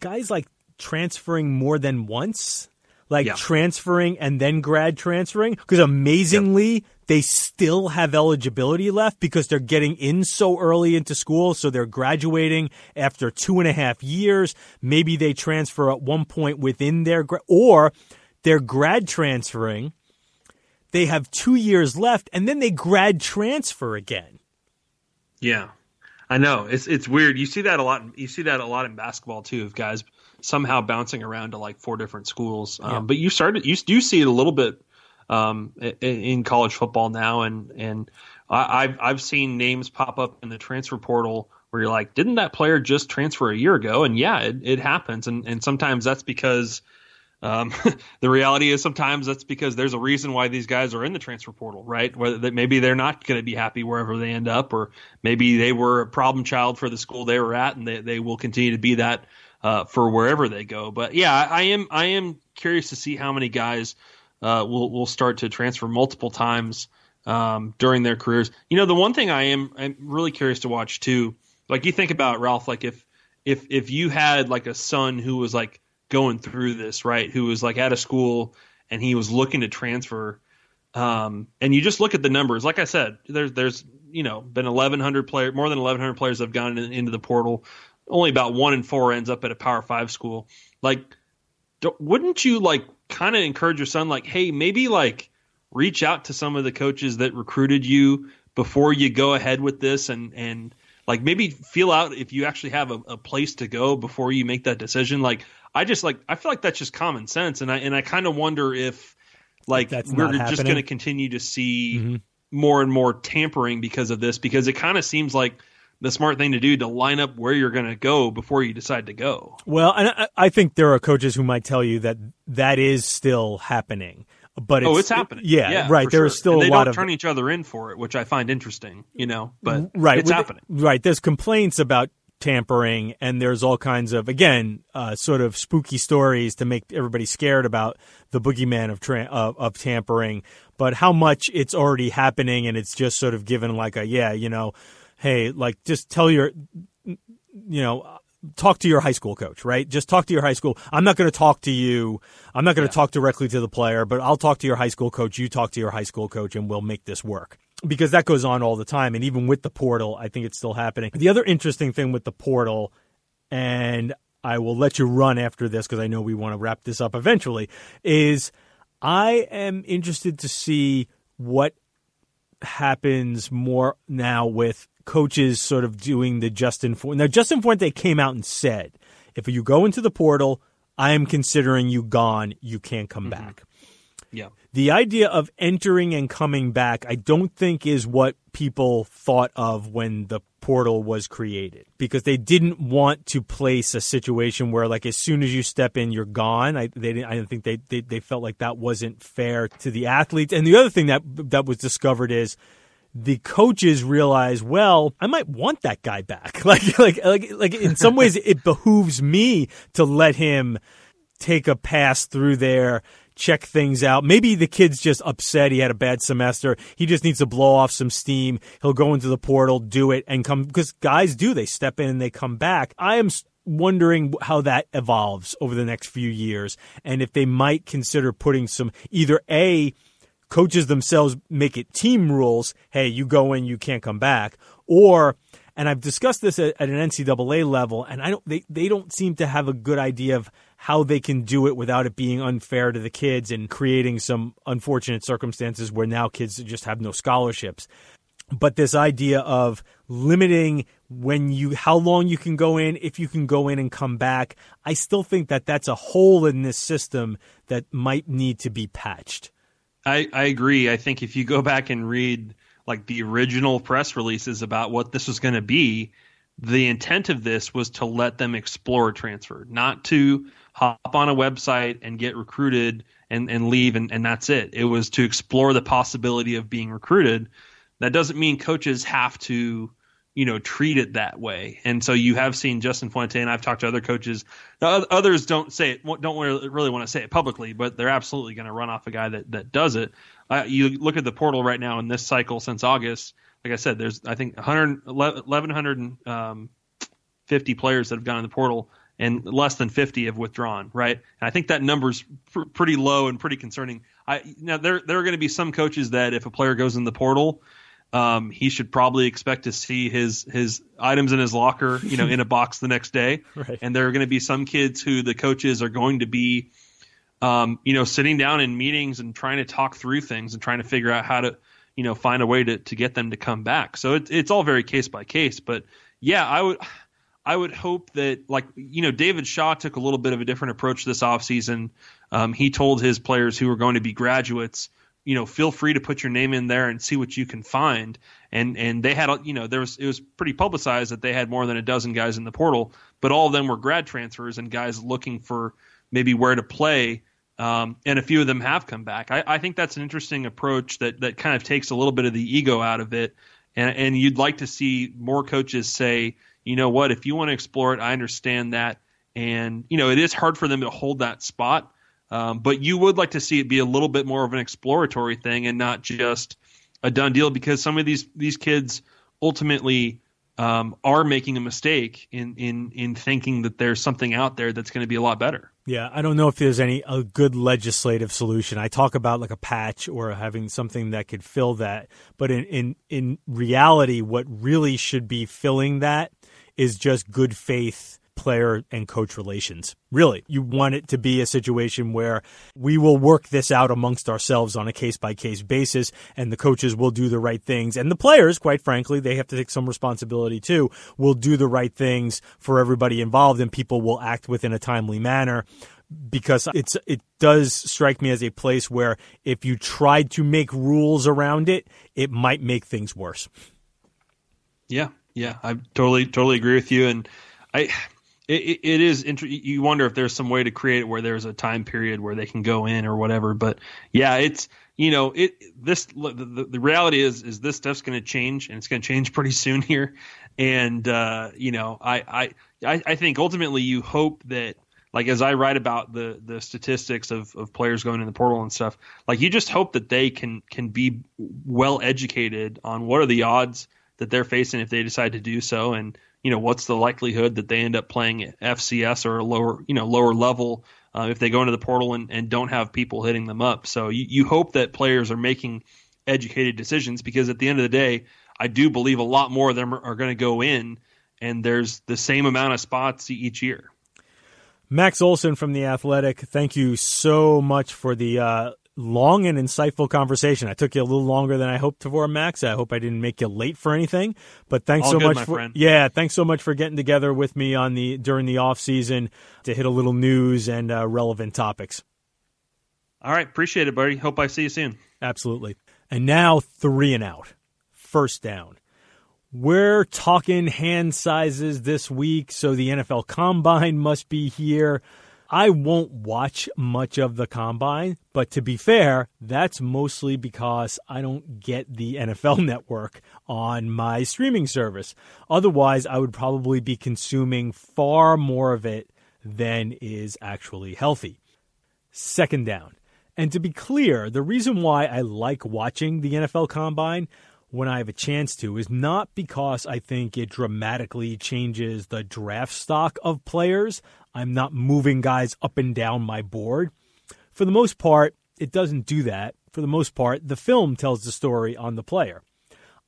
guys like transferring more than once like Yeah. transferring and then grad transferring because amazingly they still have eligibility left because they're getting in so early into school so they're graduating after two and a half years maybe they transfer at one point within their gra- or they're grad transferring they have two years left and then they grad transfer again Yeah, I know. It's it's weird. You see that a lot. You see that a lot in basketball too. Of guys somehow bouncing around to like four different schools. Um, Yeah. But you started. You do see it a little bit um, in, college football now, and and I, I've I've seen names pop up in the transfer portal where you're like, didn't that player just transfer a year ago? And yeah, it, it happens, and and sometimes that's because. Um, the reality is sometimes that's because there's a reason why these guys are in the transfer portal, right? Whether that maybe they're not going to be happy wherever they end up, or maybe they were a problem child for the school they were at, and they, they will continue to be that uh, for wherever they go. But yeah, I, I am I am curious to see how many guys uh, will will start to transfer multiple times um, during their careers. You know, the one thing I am I'm really curious to watch too. Like you think about Ralph, like if if if you had like a son who was like going through this, right? Who was like at a school and he was looking to transfer, um, and you just look at the numbers. Like I said, there's there's you know been 1,100 player, more than 1,100 players have gone in, into the portal. Only about one in four ends up at a Power Five school. Like, wouldn't you like kind of encourage your son, like, hey, maybe like reach out to some of the coaches that recruited you before you go ahead with this, and and like maybe feel out if you actually have a, a place to go before you make that decision. Like, I just like I feel like that's just common sense, and I and I kind of wonder if like That's we're just going to continue to see Mhm. more and more tampering because of this, because it kind of seems like the smart thing to do to line up where you're going to go before you decide to go. Well, and I, I think there are coaches who might tell you that that is still happening. But it's, oh, it's happening. Yeah, right. for There is sure. still and a they lot don't of turn each other in for it, which I find interesting. You know, but right. it's with- happening. Right. There's complaints about tampering, and there's all kinds of again, uh, sort of spooky stories to make everybody scared about the boogeyman of tra- of, of tampering. But how much it's already happening, and it's just sort of given like a yeah, you know, hey, like just tell your, you know. Talk to your high school coach, right? Just talk to your high school. I'm not going to talk to you. I'm not going to talk directly to the player, but I'll talk to your high school coach. You talk to your high school coach, and we'll make this work because that goes on all the time. And even with the portal, I think it's still happening. The other interesting thing with the portal, and I will let you run after this because I know we want to wrap this up eventually, is I am interested to see what happens more now with coaches sort of doing the Justin Fuente. Now, Justin Fuente came out and said, if you go into the portal, I am considering you gone. You can't come mm-hmm. back. Yeah. The idea of entering and coming back, I don't think is what people thought of when the portal was created because they didn't want to place a situation where like as soon as you step in you're gone i they didn't, i don't think they, they they felt like that wasn't fair to the athletes and the other thing that that was discovered is the coaches realize, well, I might want that guy back. Like, like, like, like in some ways, it behooves me to let him take a pass through there, check things out. Maybe the kid's just upset. He had a bad semester. He just needs to blow off some steam. He'll go into the portal, do it, and come because guys do. They step in and they come back. I am wondering how that evolves over the next few years and if they might consider putting some either a coaches themselves make it team rules. Hey, you go in, you can't come back. Or, and I've discussed this at, at, an NCAA level, and I don't, they, they don't seem to have a good idea of how they can do it without it being unfair to the kids and creating some unfortunate circumstances where now kids just have no scholarships. But this idea of limiting when you how long you can go in if you can go in and come back i still think that that's a hole in this system that might need to be patched I, I agree. I think if you go back and read like the original press releases about what this was going to be, the intent of this was to let them explore transfer, not to hop on a website and get recruited and, and leave and, and that's it. It was to explore the possibility of being recruited. That doesn't mean coaches have to you know treat it that way. And so you have seen Justin Fuente, and I've talked to other coaches. Others don't say it, don't really want to say it publicly, but they're absolutely going to run off a guy that that does it. Uh, you look at the portal right now in this cycle since August. Like I said, there's I think 100, 1150 um, players that have gone in the portal, and less than 50 have withdrawn. Right, and I think that number's pr- pretty low and pretty concerning. I now there there are going to be some coaches that if a player goes in the portal um, he should probably expect to see his his items in his locker, you know, in a box the next day. Right. And there are going to be some kids who the coaches are going to be, um, you know, sitting down in meetings and trying to talk through things and trying to figure out how to, you know, find a way to to get them to come back. So it, it's all very case by case. But yeah, I would. I would hope that, like, you know, David Shaw took a little bit of a different approach this offseason. Um, he told his players who were going to be graduates, you know, feel free to put your name in there and see what you can find. And and they had, you know, there was it was pretty publicized that they had more than a dozen guys in the portal, but all of them were grad transfers and guys looking for maybe where to play. Um, and a few of them have come back. I, I think that's an interesting approach that that kind of takes a little bit of the ego out of it. And and you'd like to see more coaches say, you know what, if you want to explore it, I understand that. And you know, it is hard for them to hold that spot um, but you would like to see it be a little bit more of an exploratory thing and not just a done deal because some of these these kids ultimately um, are making a mistake in in in thinking that there's something out there that's going to be a lot better. Yeah, I don't know if there's any a good legislative solution. I talk about like a patch or having something that could fill that, but in in in reality, what really should be filling that is just good faith player and coach relations. Really, you want it to be a situation where we will work this out amongst ourselves on a case by case basis, and the coaches will do the right things. And the players, quite frankly, they have to take some responsibility too, will do the right things for everybody involved, and people will act within a timely manner because it's it does strike me as a place where if you tried to make rules around it, it might make things worse. Yeah, yeah, I totally totally agree with you, and I it, it is int- you wonder if there's some way to create it where there's a time period where they can go in or whatever but yeah it's you know it this the, the reality is is this stuff's going to change and it's going to change pretty soon here. And uh, you know I, I i think ultimately you hope that like as i write about the the statistics of of players going in the portal and stuff like you just hope that they can can be well educated on what are the odds that they're facing if they decide to do so. And you know what's the likelihood that they end up playing FCS or a lower you know lower level uh, if they go into the portal and, and don't have people hitting them up. So you, you hope that players are making educated decisions because at the end of the day, I do believe a lot more of them are, are going to go in, and there's the same amount of spots each year. Max Olson from the Athletic, thank you so much for the uh, long and insightful conversation. I took you a little longer than I hoped for, Max. I hope I didn't make you late for anything. But thanks All so good, much for friend. yeah, thanks so much for getting together with me on the during the off season to hit a little news and uh, relevant topics. All right, appreciate it, buddy. Hope I see you soon. Absolutely. And now three and out, first down. We're talking hand sizes this week, so the NFL Combine must be here. I won't watch much of the combine, but to be fair, that's mostly because I don't get the NFL network on my streaming service. Otherwise, I would probably be consuming far more of it than is actually healthy. Second down. And to be clear, the reason why I like watching the NFL Combine when I have a chance to is not because I think it dramatically changes the draft stock of players. I'm not moving guys up and down my board. For the most part, it doesn't do that. For the most part, the film tells the story on the player.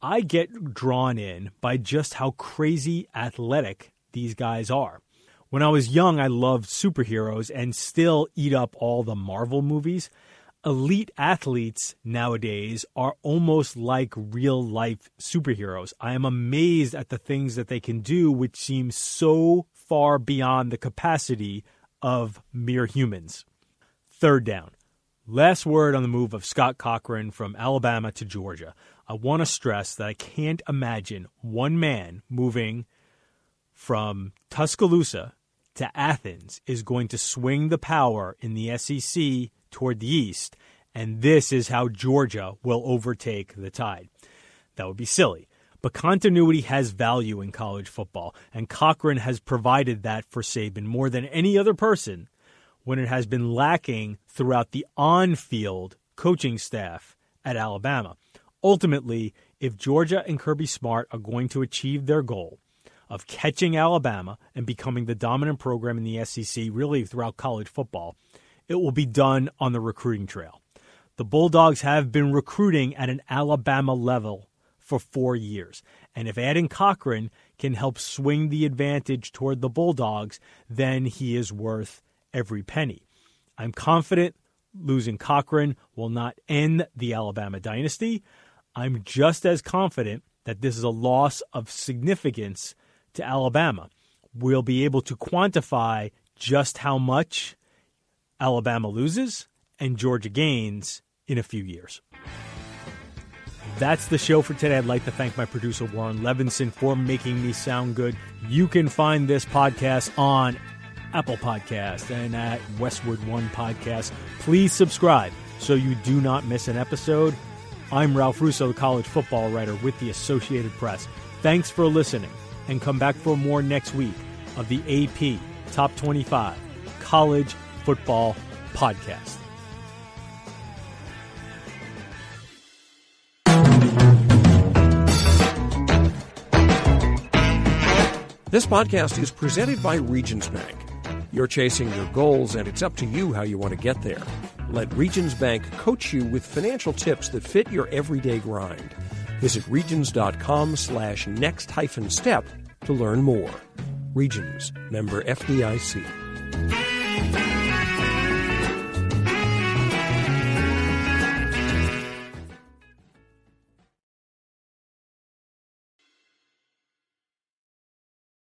I get drawn in by just how crazy athletic these guys are. When I was young, I loved superheroes and still eat up all the Marvel movies. Elite athletes nowadays are almost like real life superheroes. I am amazed at the things that they can do, which seem so far beyond the capacity of mere humans. Third down. Last word on the move of Scott Cochran from Alabama to Georgia. I want to stress that I can't imagine one man moving from Tuscaloosa to Athens is going to swing the power in the SEC toward the east, and this is how Georgia will overtake the tide. That would be silly. But continuity has value in college football, and Cochran has provided that for Saban more than any other person when it has been lacking throughout the on field coaching staff at Alabama. Ultimately, if Georgia and Kirby Smart are going to achieve their goal of catching Alabama and becoming the dominant program in the SEC, really throughout college football, it will be done on the recruiting trail. The Bulldogs have been recruiting at an Alabama level for four years. And if adding Cochran can help swing the advantage toward the Bulldogs, then he is worth every penny. I'm confident losing Cochran will not end the Alabama dynasty. I'm just as confident that this is a loss of significance to Alabama. We'll be able to quantify just how much Alabama loses and Georgia gains in a few years. That's the show for today. I'd like to thank my producer, Warren Levinson, for making me sound good. You can find this podcast on Apple Podcast and at Westwood One Podcast. Please subscribe so you do not miss an episode. I'm Ralph Russo, the college football writer with the Associated Press. Thanks for listening, and come back for more next week of the AP Top 25 College Football Podcast. This podcast is presented by Regions Bank. You're chasing your goals, and it's up to you how you want to get there. Let Regions Bank coach you with financial tips that fit your everyday grind. Visit regions.com slash next hyphen step to learn more. Regions, member FDIC.